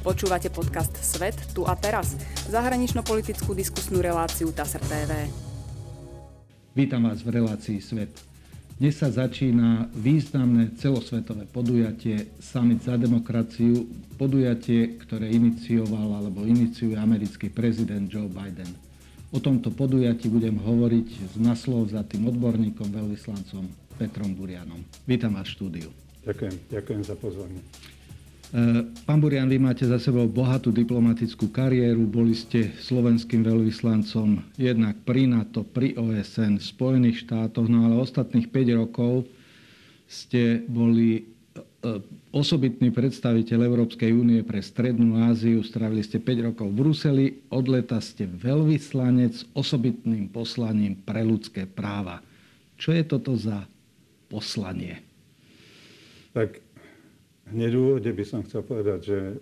Počúvate podcast Svet tu a teraz, zahranično-politickú diskusnú reláciu TASR TV. Vítam vás v relácii Svet. Dnes sa začína významné celosvetové podujatie Summit za demokraciu, podujatie, ktoré inicioval alebo iniciuje americký prezident Joe Biden. O tomto podujatí budem hovoriť s naslov za tým odborníkom, veľvyslancom Petrom Burianom. Vítam vás v štúdiu. Ďakujem, ďakujem za pozvanie. Eh, pán Burian, vy máte za sebou bohatú diplomatickú kariéru, boli ste slovenským veľvyslancom jednak pri NATO, pri OSN, v Spojených štátoch, no ale ostatných 5 rokov ste boli eh, osobitný predstaviteľ Európskej únie pre Strednú Áziu, strávili ste 5 rokov v Bruseli, od leta ste veľvyslanec s osobitným poslaním pre ľudské práva. Čo je toto za poslanie? Tak Hneď úvode by som chcel povedať, že e,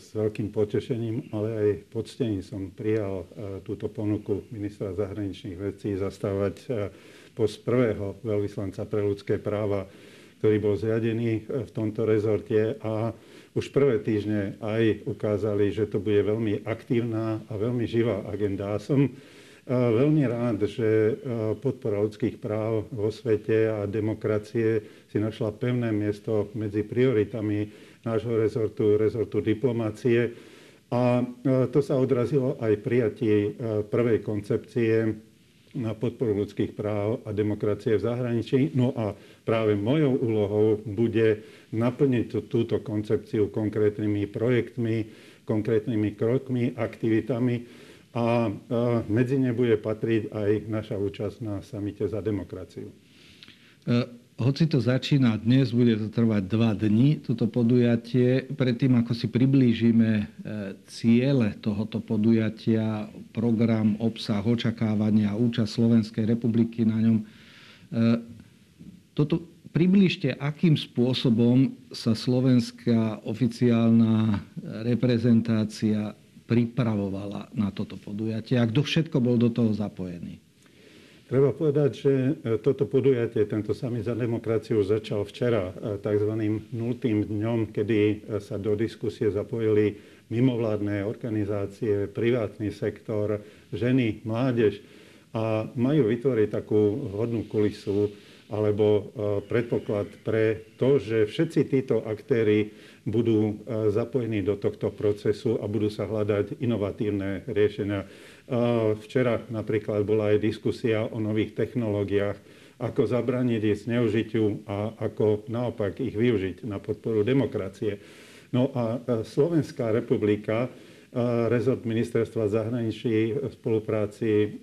s veľkým potešením, ale aj poctením som prijal e, túto ponuku ministra zahraničných vecí zastávať e, post prvého veľvyslanca pre ľudské práva, ktorý bol zriadený v tomto rezorte a už prvé týždne aj ukázali, že to bude veľmi aktívna a veľmi živá agenda. Som veľmi rád, že podpora ľudských práv vo svete a demokracie si našla pevné miesto medzi prioritami nášho rezortu, rezortu diplomácie. A to sa odrazilo aj prijatí prvej koncepcie na podporu ľudských práv a demokracie v zahraničí. No a práve mojou úlohou bude naplniť túto koncepciu konkrétnymi projektmi, konkrétnymi krokmi, aktivitami, a medzi ne bude patriť aj naša účasť na samite za demokraciu. E, hoci to začína dnes, bude to trvať dva dni, toto podujatie. Predtým, ako si priblížime e, ciele tohoto podujatia, program, obsah, očakávania, účasť Slovenskej republiky na ňom, e, toto približte, akým spôsobom sa slovenská oficiálna reprezentácia pripravovala na toto podujatie a kto všetko bol do toho zapojený? Treba povedať, že e, toto podujatie, tento sami za demokraciu začal včera e, tzv. nultým dňom, kedy e, sa do diskusie zapojili mimovládne organizácie, privátny sektor, ženy, mládež a majú vytvoriť takú hodnú kulisu alebo predpoklad pre to, že všetci títo aktéry budú e, zapojení do tohto procesu a budú sa hľadať inovatívne riešenia. Včera napríklad bola aj diskusia o nových technológiách, ako zabraniť ich zneužitiu a ako naopak ich využiť na podporu demokracie. No a e, Slovenská republika, e, rezort ministerstva zahraničí v spolupráci,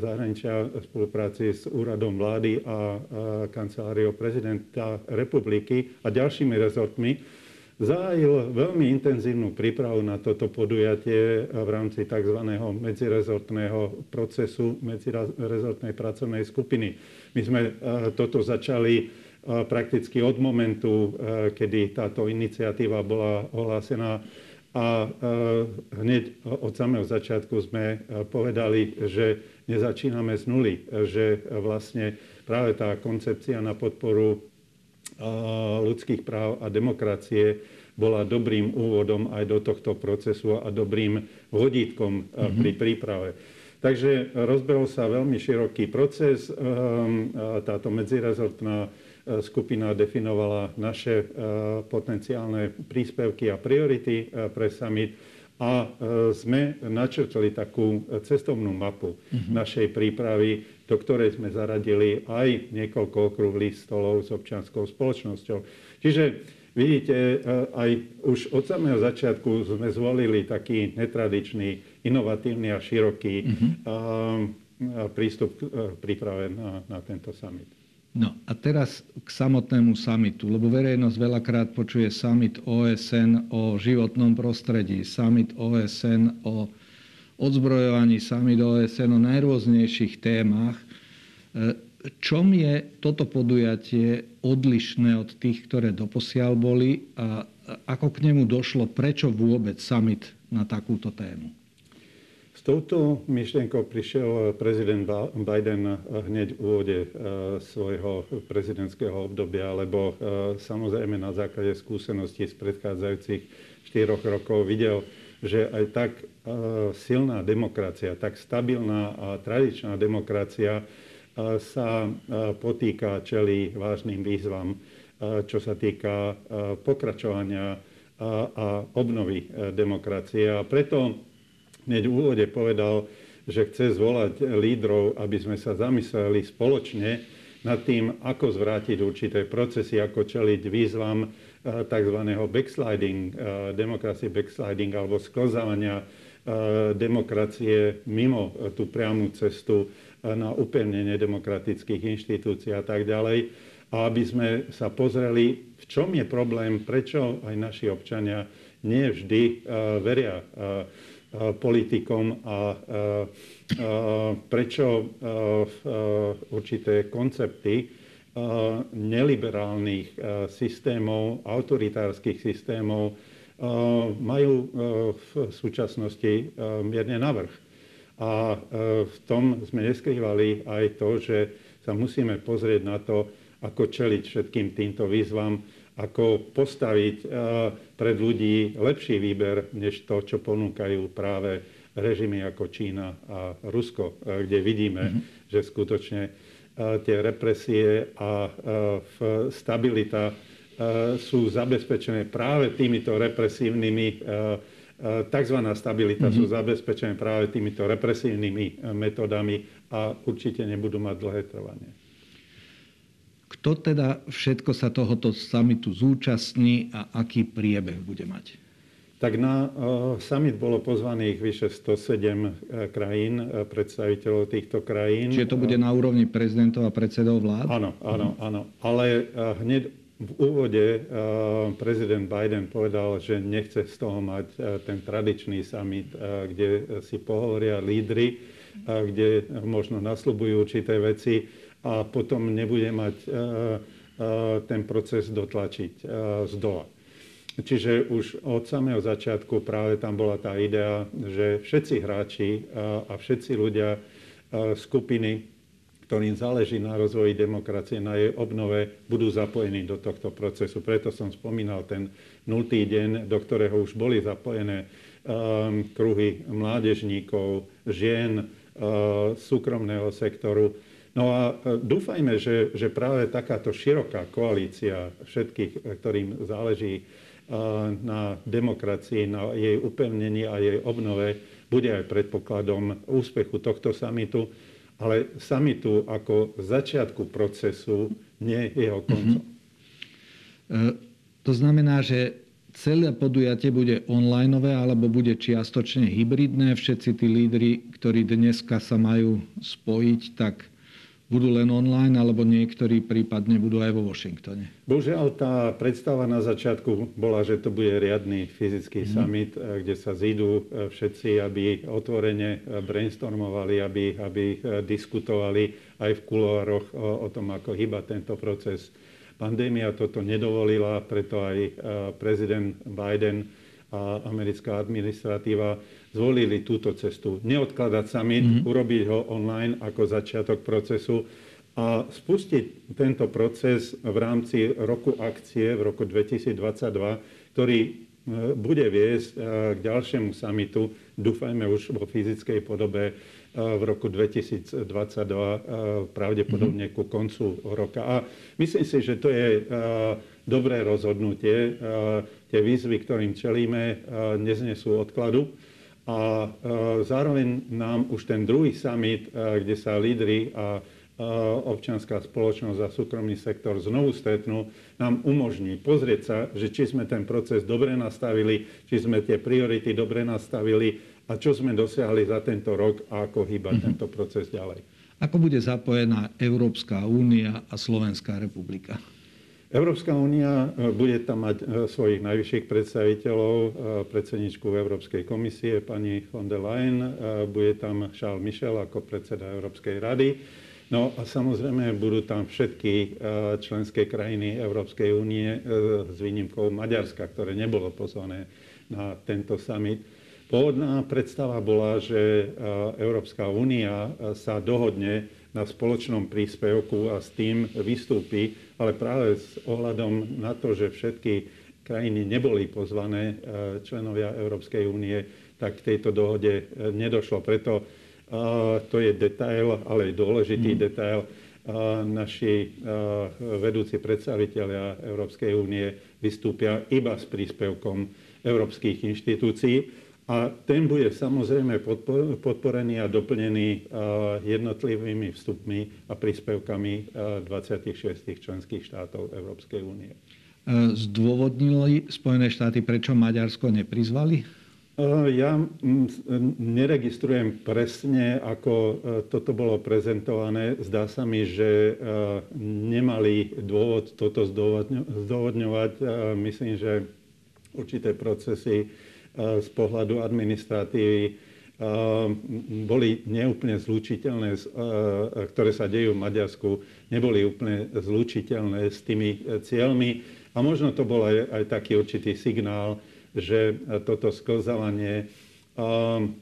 zahraničia v spolupráci s úradom vlády a kanceláriou prezidenta republiky a ďalšími rezortmi zahájil veľmi intenzívnu prípravu na toto podujatie v rámci tzv. medzirezortného procesu, medzirezortnej pracovnej skupiny. My sme e, toto začali e, prakticky od momentu, e, kedy táto iniciatíva bola ohlásená a hneď od samého začiatku sme povedali, že nezačíname z nuly, že vlastne práve tá koncepcia na podporu ľudských práv a demokracie bola dobrým úvodom aj do tohto procesu a dobrým vodítkom mm-hmm. pri príprave. Takže rozbehol sa veľmi široký proces. Ehm, táto medzirezortná e, skupina definovala naše potenciálne príspevky a priority pre summit a sme načrtli takú cestovnú mapu mm-hmm. našej prípravy do ktorej sme zaradili aj niekoľko okrúhlych stolov s občianskou spoločnosťou. Čiže vidíte, e, aj už od samého začiatku sme zvolili taký netradičný, inovatívny a široký mm-hmm. prístup k e, príprave na, na tento summit. No a teraz k samotnému samitu, lebo verejnosť veľakrát počuje summit OSN o životnom prostredí, summit OSN o odzbrojovaní sami do OSN o najrôznejších témach. E, čom je toto podujatie odlišné od tých, ktoré doposiaľ boli a ako k nemu došlo, prečo vôbec summit na takúto tému? Z touto myšlienkou prišiel prezident Biden hneď v úvode svojho prezidentského obdobia, lebo samozrejme na základe skúseností z predchádzajúcich štyroch rokov videl, že aj tak silná demokracia, tak stabilná a tradičná demokracia sa potýka, čeli vážnym výzvam, čo sa týka pokračovania a obnovy e, demokracie. A preto hneď v úvode povedal, že chce zvolať lídrov, aby sme sa zamysleli spoločne nad tým, ako zvrátiť určité procesy, ako čeliť výzvam e, tzv. backsliding, e, demokracie backsliding alebo sklzávania demokracie mimo tú priamu cestu na upevnenie demokratických inštitúcií a tak ďalej a aby sme sa pozreli, v čom je problém, prečo aj naši občania nie vždy veria politikom a prečo určité koncepty neliberálnych systémov, autoritárskych systémov majú v súčasnosti mierne navrh. A v tom sme neskrývali aj to, že sa musíme pozrieť na to, ako čeliť všetkým týmto výzvam, ako postaviť eh, pred ľudí lepší výber, než to, čo ponúkajú práve režimy ako Čína a Rusko, eh, kde vidíme, mm-hmm. že skutočne eh, tie represie a stabilita sú zabezpečené práve týmito represívnymi tzv. stabilita mm-hmm. sú zabezpečené práve týmito represívnymi metodami a určite nebudú mať dlhé trvanie. Kto teda všetko sa tohoto samitu zúčastní a aký priebeh bude mať? Tak na uh, summit bolo pozvaných vyše 107 uh, e, krajín, uh, predstaviteľov týchto krajín. Čiže to bude na úrovni prezidentov a predsedov vlád? Áno, áno, áno. Ale hneď v úvode prezident Biden povedal, že nechce z toho mať ten tradičný summit, kde si pohovoria lídry, kde možno nasľubujú určité veci a potom nebude mať ten proces dotlačiť z dola. Čiže už od samého začiatku práve tam bola tá idea, že všetci hráči a všetci ľudia, skupiny, ktorým záleží na rozvoji demokracie, na jej obnove, budú zapojení do tohto procesu. Preto som spomínal ten nultý deň, do ktorého už boli zapojené kruhy mládežníkov, žien, súkromného sektoru, No a dúfajme, že, že práve takáto široká koalícia všetkých, ktorým záleží na demokracii, na jej upevnení a jej obnove, bude aj predpokladom úspechu tohto samitu, ale samitu ako začiatku procesu, nie jeho koncom. Mm-hmm. To znamená, že celé podujatie bude onlineové alebo bude čiastočne hybridné. Všetci tí lídry, ktorí dneska sa majú spojiť, tak budú len online, alebo niektorí prípadne budú aj vo Washingtone? Bohužiaľ, tá predstava na začiatku bola, že to bude riadny fyzický mm. summit, eh, kde sa zídu eh, všetci, aby otvorene eh, brainstormovali, aby, aby diskutovali aj v kuloároch o, o tom, ako hýba tento proces. Pandémia toto nedovolila, preto aj prezident Biden a americká administratíva zvolili túto cestu. Neodkladať summit, mm-hmm. urobiť ho online ako začiatok procesu a spustiť tento proces v rámci roku akcie v roku 2022, ktorý e, bude viesť e, k ďalšiemu samitu, dúfajme už vo fyzickej podobe e, v roku 2022, pravdepodobne ku koncu roka. A myslím si, že to je dobré rozhodnutie. Tie výzvy, ktorým čelíme, neznesú odkladu. A zároveň nám už ten druhý summit, kde sa lídry a občianská spoločnosť a súkromný sektor znovu stretnú, nám umožní pozrieť sa, že či sme ten proces dobre nastavili, či sme tie priority dobre nastavili a čo sme dosiahli za tento rok a ako hýba mm-hmm. tento proces ďalej. Ako bude zapojená Európska únia a Slovenská republika? Európska únia e, bude tam mať e, svojich najvyšších predstaviteľov, e, predsedničku Európskej komisie, pani von der Leyen, bude tam Charles Michel ako predseda Európskej rady. No a samozrejme budú tam všetky členské krajiny Európskej únie s výnimkou Maďarska, ktoré nebolo pozvané na tento summit. Pôvodná predstava bola, že Európska únia sa dohodne na spoločnom príspevku a s tým vystúpi, ale práve s ohľadom na to, že všetky krajiny neboli pozvané členovia Európskej únie, tak k tejto dohode nedošlo. Preto to je detail, ale je dôležitý mm. detail. Naši vedúci predstavitelia Európskej únie vystúpia iba s príspevkom európskych inštitúcií. A ten bude samozrejme podporený a doplnený jednotlivými vstupmi a príspevkami 26 členských štátov Európskej únie. Zdôvodnili Spojené štáty, prečo Maďarsko neprizvali? Ja neregistrujem presne, ako e, toto bolo prezentované. Zdá sa mi, že e, nemali dôvod toto zdôvodňovať. E, myslím, že určité procesy z pohľadu administratívy boli neúplne zlučiteľné, ktoré sa dejú v Maďarsku, neboli úplne zlučiteľné s tými cieľmi. A možno to bol aj, aj taký určitý signál, že toto sklzávanie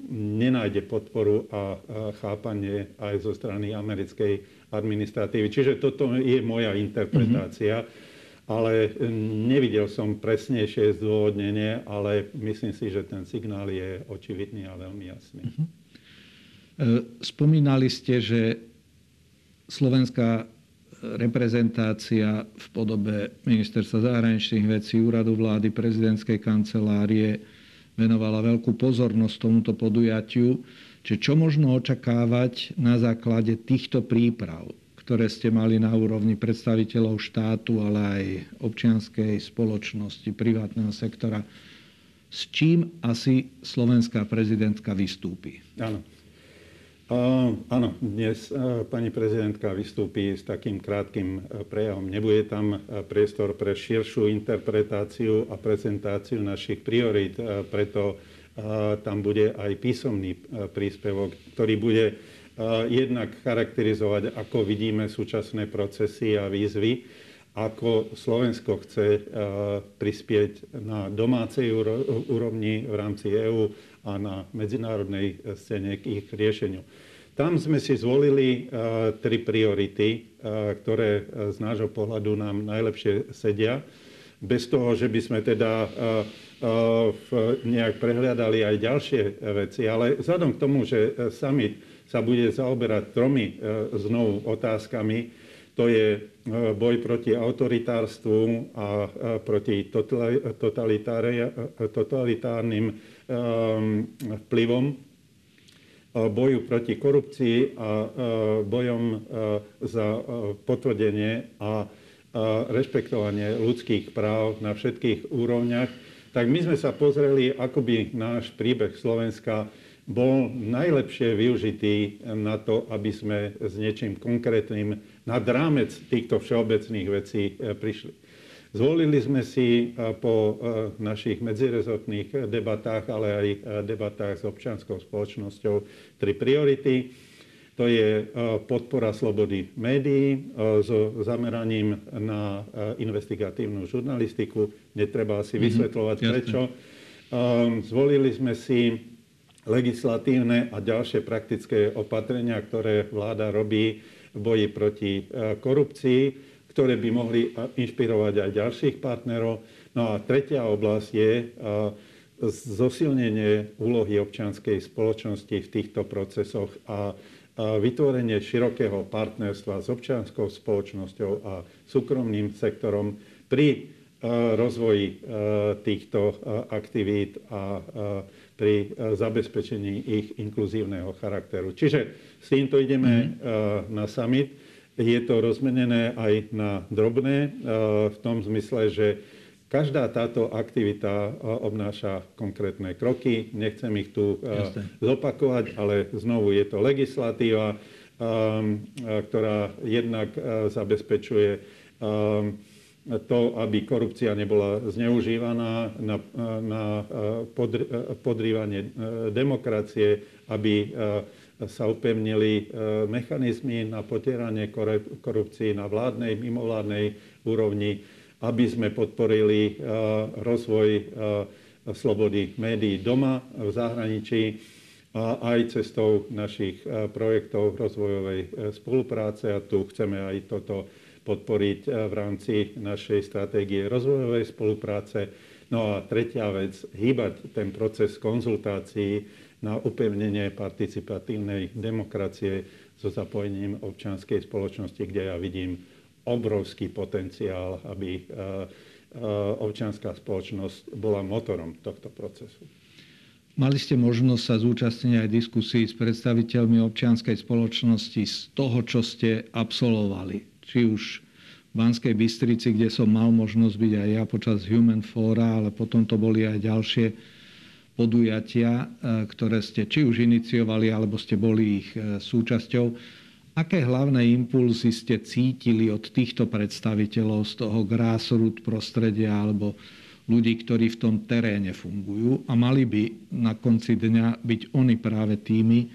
nenájde podporu a chápanie aj zo strany americkej administratívy. Čiže toto je moja interpretácia. Mm-hmm. Ale nevidel som presnejšie zdôvodnenie, ale myslím si, že ten signál je očividný a veľmi jasný. Mm-hmm. Spomínali ste, že slovenská reprezentácia v podobe ministerstva zahraničných vecí, úradu vlády, prezidentskej kancelárie venovala veľkú pozornosť tomuto podujatiu. Čiže čo možno očakávať na základe týchto príprav, ktoré ste mali na úrovni predstaviteľov štátu, ale aj občianskej spoločnosti, privátneho sektora. S čím asi slovenská prezidentka vystúpi? Áno. Áno, dnes pani prezidentka vystúpi s takým krátkým prejavom. Nebude tam priestor pre širšiu interpretáciu a prezentáciu našich priorít, preto tam bude aj písomný príspevok, ktorý bude jednak charakterizovať, ako vidíme súčasné procesy a výzvy, ako Slovensko chce prispieť na domácej úrovni v rámci EÚ a na medzinárodnej scéne k ich riešeniu. Tam sme si zvolili tri priority, ktoré z nášho pohľadu nám najlepšie sedia. Bez toho, že by sme teda nejak prehľadali aj ďalšie veci. Ale vzhľadom k tomu, že summit sa bude zaoberať tromi znovu otázkami, to je boj proti autoritárstvu a proti totalitárnym vplyvom boju proti korupcii a bojom za potvrdenie a rešpektovanie ľudských práv na všetkých úrovniach, tak my sme sa pozreli, ako by náš príbeh Slovenska bol najlepšie využitý na to, aby sme s niečím konkrétnym nad rámec týchto všeobecných vecí e, prišli. Zvolili sme si e, po e, našich medzirezortných debatách, ale aj debatách s občianskou spoločnosťou tri priority. To je podpora slobody médií so zameraním na investigatívnu žurnalistiku. Netreba si mhm, vysvetľovať mm-hmm, prečo. Zvolili sme si legislatívne a ďalšie praktické opatrenia, ktoré vláda robí v boji proti korupcii ktoré by mohli inšpirovať aj ďalších partnerov. No a tretia oblasť je zosilnenie úlohy občianskej spoločnosti v týchto procesoch a vytvorenie širokého partnerstva s občianskou spoločnosťou a súkromným sektorom pri rozvoji týchto aktivít a pri zabezpečení ich inkluzívneho charakteru. Čiže s týmto ideme mm. na summit. Je to rozmenené aj na drobné e, v tom zmysle, že každá táto aktivita e, obnáša konkrétne kroky. Nechcem ich tu e, Jasne. zopakovať, ale znovu je to legislatíva, ktorá jednak zabezpečuje to, aby korupcia nebola zneužívaná na, na podrývanie demokracie, aby sa upevnili e, mechanizmy na potieranie korupcií na vládnej, mimovládnej úrovni, aby sme podporili e, rozvoj e, slobody médií doma, v zahraničí a aj cestou našich projektov rozvojovej spolupráce. A tu chceme aj toto podporiť v rámci našej stratégie rozvojovej spolupráce. No a tretia vec, hýbať ten proces konzultácií na upevnenie participatívnej demokracie so zapojením občianskej spoločnosti, kde ja vidím obrovský potenciál, aby občianská spoločnosť bola motorom tohto procesu. Mali ste možnosť sa zúčastniť aj diskusii s predstaviteľmi občianskej spoločnosti z toho, čo ste absolvovali. Či už v Banskej Bystrici, kde som mal možnosť byť aj ja počas Human Fora, ale potom to boli aj ďalšie podujatia, e, ktoré ste či už iniciovali, alebo ste boli ich súčasťou. Aké hlavné impulzy ste cítili od týchto predstaviteľov z toho grassroot prostredia alebo ľudí, ktorí v tom teréne fungujú a mali by na konci dňa byť oni práve tými,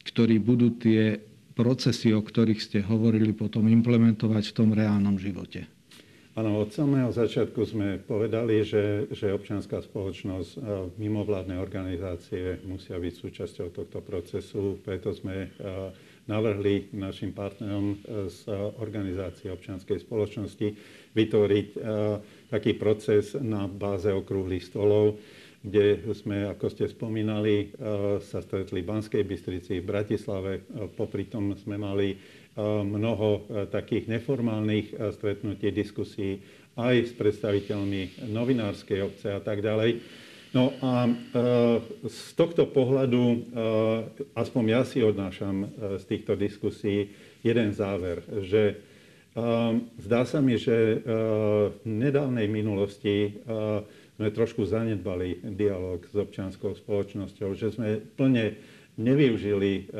ktorí budú tie procesy, o ktorých ste hovorili, potom implementovať v tom reálnom živote? Áno, od samého začiatku sme povedali, že, že občianská spoločnosť mimovládne organizácie musia byť súčasťou tohto procesu, preto sme navrhli našim partnerom e, z organizácie občianskej spoločnosti vytvoriť e, taký proces na báze okrúhlych stolov, kde sme, ako ste spomínali, e, sa stretli v Banskej Bystrici, v Bratislave. Popri tom sme mali mnoho takých neformálnych stretnutí, diskusí aj s predstaviteľmi novinárskej obce a tak ďalej. No a e, z tohto pohľadu, e, aspoň ja si odnášam e, z týchto diskusí jeden záver, že zdá sa mi, že v nedávnej minulosti sme trošku zanedbali dialog s občianskou spoločnosťou, že sme plne nevyužili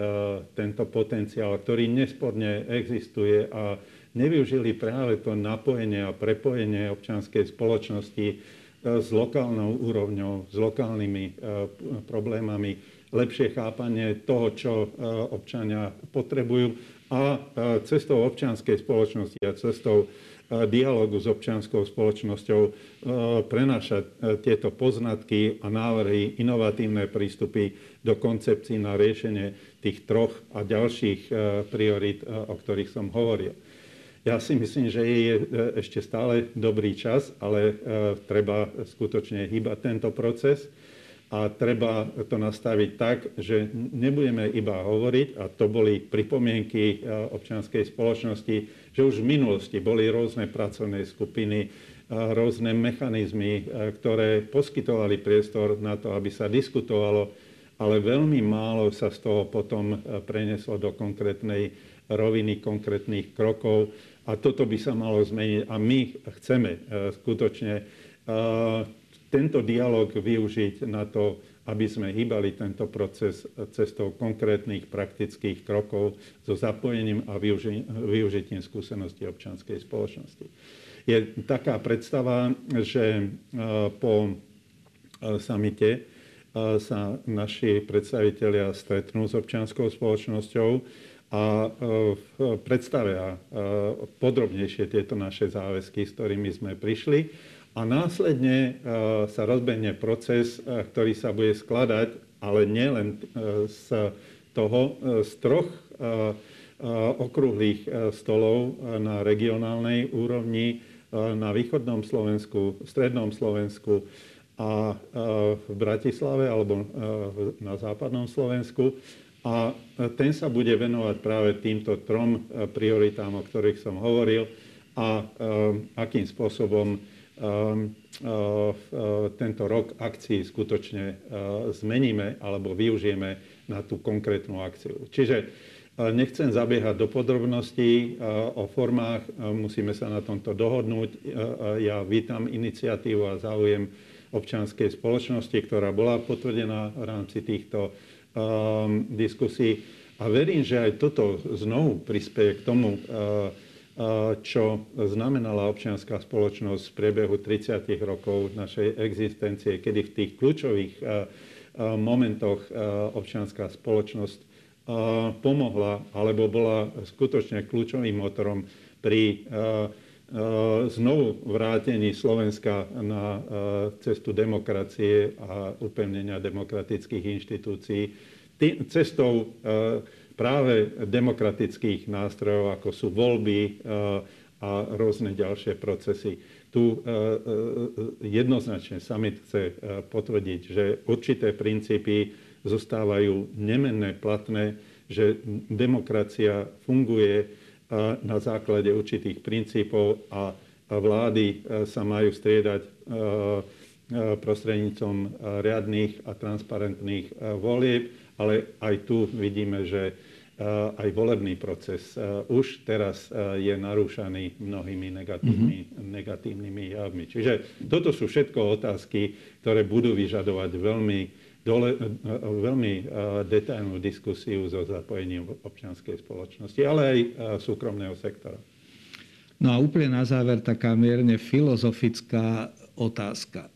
tento potenciál, ktorý nesporne existuje a nevyužili práve to napojenie a prepojenie občianskej spoločnosti s lokálnou úrovňou, s lokálnymi e, problémami, lepšie chápanie toho, čo e, občania potrebujú a e, cestou občianskej spoločnosti a cestou dialogu s občianskou spoločnosťou prenášať tieto poznatky a návrhy, inovatívne prístupy do koncepcií na riešenie tých troch a ďalších priorít, o ktorých som hovoril. Ja si myslím, že je ešte stále dobrý čas, ale e, treba skutočne hýbať tento proces a treba to nastaviť tak, že nebudeme iba hovoriť, a to boli pripomienky e, občianskej spoločnosti, že už v minulosti boli rôzne pracovné skupiny, e, rôzne mechanizmy, ktoré poskytovali priestor na to, aby sa diskutovalo, ale veľmi málo sa z toho potom preneslo do konkrétnej roviny, konkrétnych krokov a toto by sa malo zmeniť. A my chceme e, skutočne e, tento dialog využiť na to, aby sme hýbali tento proces cestou konkrétnych praktických krokov so zapojením a využitím skúseností občianskej spoločnosti. Je taká predstava, že e, po samite sa naši predstavitelia stretnú s občianskou spoločnosťou a e, predstavia e, podrobnejšie tieto naše záväzky, s ktorými sme prišli. A následne e, sa rozbehne proces, ktorý sa bude skladať, ale nielen z toho, z troch okrúhlych stolov na regionálnej úrovni na východnom Slovensku, strednom Slovensku a v Bratislave alebo na západnom Slovensku a ten sa bude venovať práve týmto trom e, prioritám, o ktorých som hovoril a e, akým spôsobom e, tento rok akcií skutočne zmeníme alebo využijeme na tú konkrétnu akciu. Čiže nechcem zabiehať do podrobností o formách, musíme sa na tomto dohodnúť. Ja vítam iniciatívu a záujem občianskej spoločnosti, ktorá bola potvrdená v rámci týchto diskusí. A verím, že aj toto znovu prispieje k tomu, uh, uh, čo znamenala občianská spoločnosť v priebehu 30 rokov našej existencie, kedy v tých kľúčových uh, momentoch občianská spoločnosť pomohla alebo bola skutočne kľúčovým motorom pri znovu vrátení Slovenska na cestu demokracie a upevnenia demokratických inštitúcií cestou práve demokratických nástrojov, ako sú voľby a rôzne ďalšie procesy. Tu jednoznačne summit chce potvrdiť, že určité princípy zostávajú nemenné, platné, že demokracia funguje na základe určitých princípov a vlády sa majú striedať prostrednícom riadných a transparentných volieb, ale aj tu vidíme, že aj volebný proces už teraz je narúšaný mnohými negatívny, mm-hmm. negatívnymi javmi. Čiže toto sú všetko otázky, ktoré budú vyžadovať veľmi dole, veľmi detailnú diskusiu so zapojením občianskej spoločnosti, ale aj súkromného sektora. No a úplne na záver taká mierne filozofická otázka. E,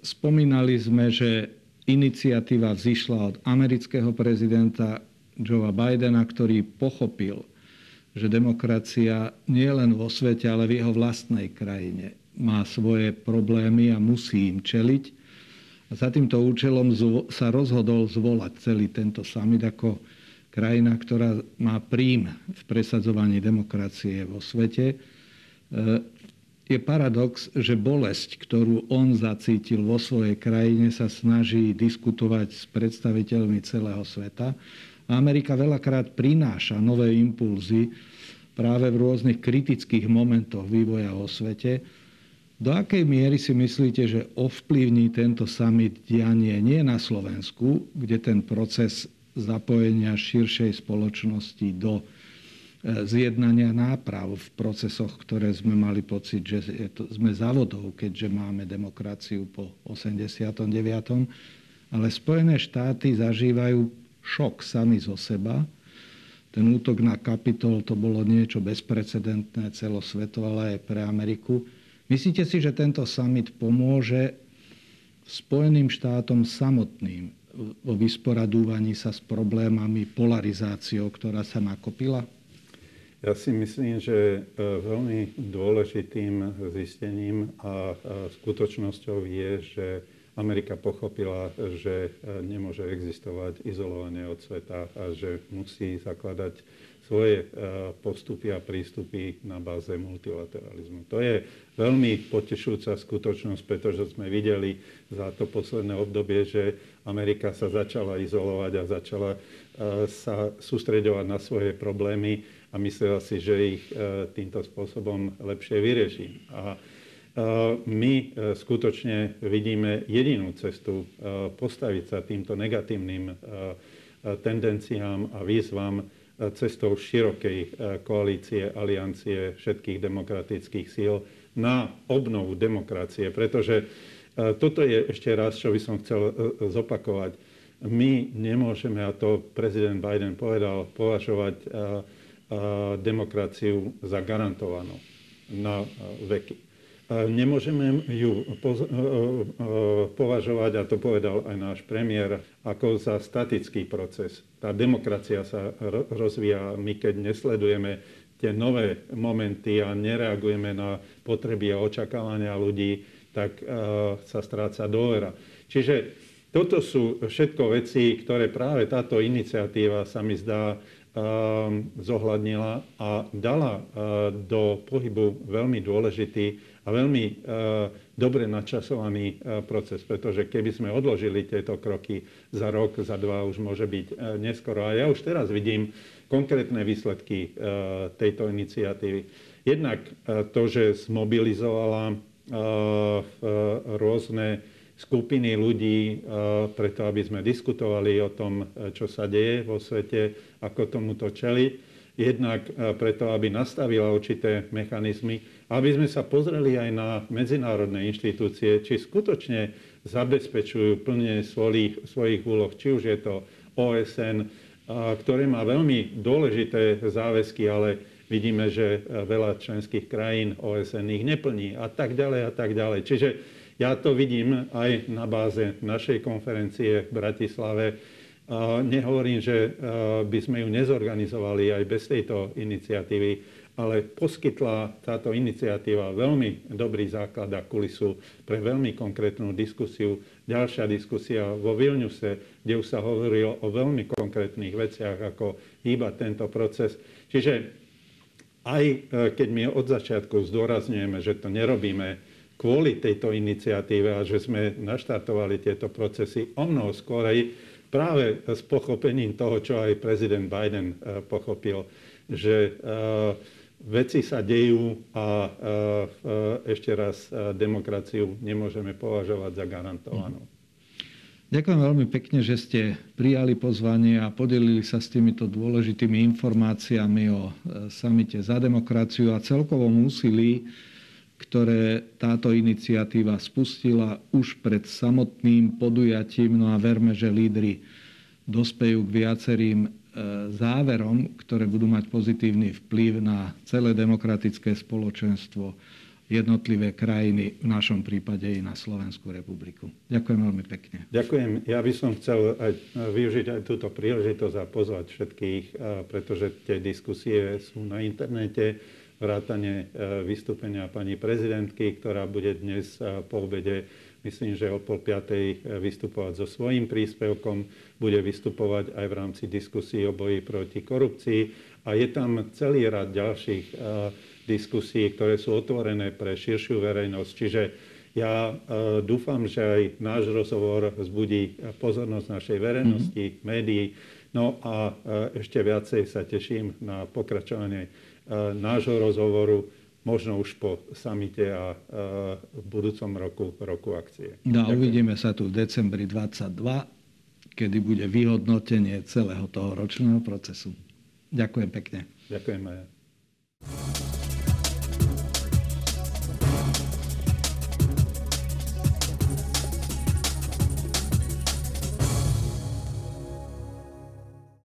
spomínali sme, že iniciatíva vzýšla od amerického prezidenta Joea Bidena, ktorý pochopil, že demokracia nie len vo svete, ale v jeho vlastnej krajine má svoje problémy a musí im čeliť a za týmto účelom sa rozhodol zvolať celý tento summit ako krajina, ktorá má príjm v presadzovaní demokracie vo svete. E, je paradox, že bolesť, ktorú on zacítil vo svojej krajine, sa snaží diskutovať s predstaviteľmi celého sveta. Amerika veľakrát prináša nové impulzy práve v rôznych kritických momentoch vývoja vo svete do akej miery si myslíte, že ovplyvní tento summit dianie nie na Slovensku, kde ten proces zapojenia širšej spoločnosti do e, zjednania náprav v procesoch, ktoré sme mali pocit, že sme závodov, keďže máme demokraciu po 89. Ale Spojené štáty zažívajú šok sami zo seba. Ten útok na Kapitol to bolo niečo bezprecedentné celosvetovo, ale aj pre Ameriku. Myslíte si, že tento summit pomôže Spojeným štátom samotným vo vysporadúvaní sa s problémami polarizáciou, ktorá sa nakopila? Ja si myslím, že e, veľmi dôležitým zistením a skutočnosťou je, že Amerika pochopila, že e, nemôže existovať izolovanie od sveta a že musí zakladať svoje e, postupy a prístupy na báze multilateralizmu. To je veľmi potešujúca skutočnosť, pretože sme videli za to posledné obdobie, že Amerika sa začala izolovať a začala e, sa sústreďovať na svoje problémy a myslela si, že ich e, týmto spôsobom lepšie vyrieši. A my skutočne vidíme jedinú cestu postaviť sa týmto negatívnym tendenciám a výzvam, cestou širokej e, koalície, aliancie všetkých demokratických síl na obnovu demokracie. Pretože e, toto je ešte raz, čo by som chcel e, zopakovať. My nemôžeme, a to prezident Biden povedal, považovať demokraciu za garantovanú na veky. Nemôžeme ju považovať, a to povedal aj náš premiér, ako za statický proces. Tá demokracia sa rozvíja. My keď nesledujeme tie nové momenty a nereagujeme na potreby a očakávania ľudí, tak sa stráca dôvera. Čiže toto sú všetko veci, ktoré práve táto iniciatíva sa mi zdá zohľadnila a dala do pohybu veľmi dôležitý a veľmi e, dobre načasovaný e, proces, pretože keby sme odložili tieto kroky za rok, za dva, už môže byť e, neskoro. A ja už teraz vidím konkrétne výsledky tejto iniciatívy. Jednak to, že zmobilizovala rôzne skupiny ľudí preto, aby sme diskutovali o tom, čo sa deje vo svete, ako tomuto čeliť jednak e, preto, aby nastavila určité mechanizmy, aby sme sa pozreli aj na medzinárodné inštitúcie, či skutočne zabezpečujú plne svojich, svojich úloh, či už je to OSN, ktoré má veľmi dôležité záväzky, ale vidíme, že e, veľa členských krajín OSN ich neplní a tak ďalej a tak ďalej. Čiže ja to vidím aj na báze našej konferencie v Bratislave, Nehovorím, že by sme ju nezorganizovali aj bez tejto iniciatívy, ale poskytla táto iniciatíva veľmi dobrý základ a kulisu pre veľmi konkrétnu diskusiu. Ďalšia diskusia vo Vilniuse, kde už sa hovorilo o veľmi konkrétnych veciach, ako hýba tento proces. Čiže aj e, keď my od začiatku zdôrazňujeme, že to nerobíme kvôli tejto iniciatíve a že sme naštartovali tieto procesy o mnoho skorej, práve s pochopením toho, čo aj prezident Biden e, pochopil, že e, veci sa dejú a ešte raz demokraciu nemôžeme považovať za garantovanú. Ďakujem veľmi pekne, že ste prijali pozvanie a podelili sa s týmito dôležitými informáciami o e, samite za demokraciu a celkovom úsilí, ktoré táto iniciatíva spustila už pred samotným podujatím. No a verme, že lídry dospejú k viacerým e, záverom, ktoré budú mať pozitívny vplyv na celé demokratické spoločenstvo jednotlivé krajiny, v našom prípade i na Slovenskú republiku. Ďakujem veľmi pekne. Ďakujem. Ja by som chcel aj využiť aj túto príležitosť a pozvať všetkých, pretože tie diskusie sú na internete, vrátane vystúpenia pani prezidentky, ktorá bude dnes po obede, myslím, že o pol piatej vystupovať so svojím príspevkom, bude vystupovať aj v rámci diskusí o boji proti korupcii a je tam celý rad ďalších diskusí, ktoré sú otvorené pre širšiu verejnosť. Čiže ja e, dúfam, že aj náš rozhovor vzbudí pozornosť našej verejnosti, mm-hmm. médií. No a ešte viacej sa teším na pokračovanie nášho rozhovoru, možno už po samite a v budúcom roku, roku akcie. No a uvidíme sa tu v decembri 22, kedy bude vyhodnotenie celého toho ročného procesu. Ďakujem pekne. Ďakujem aj.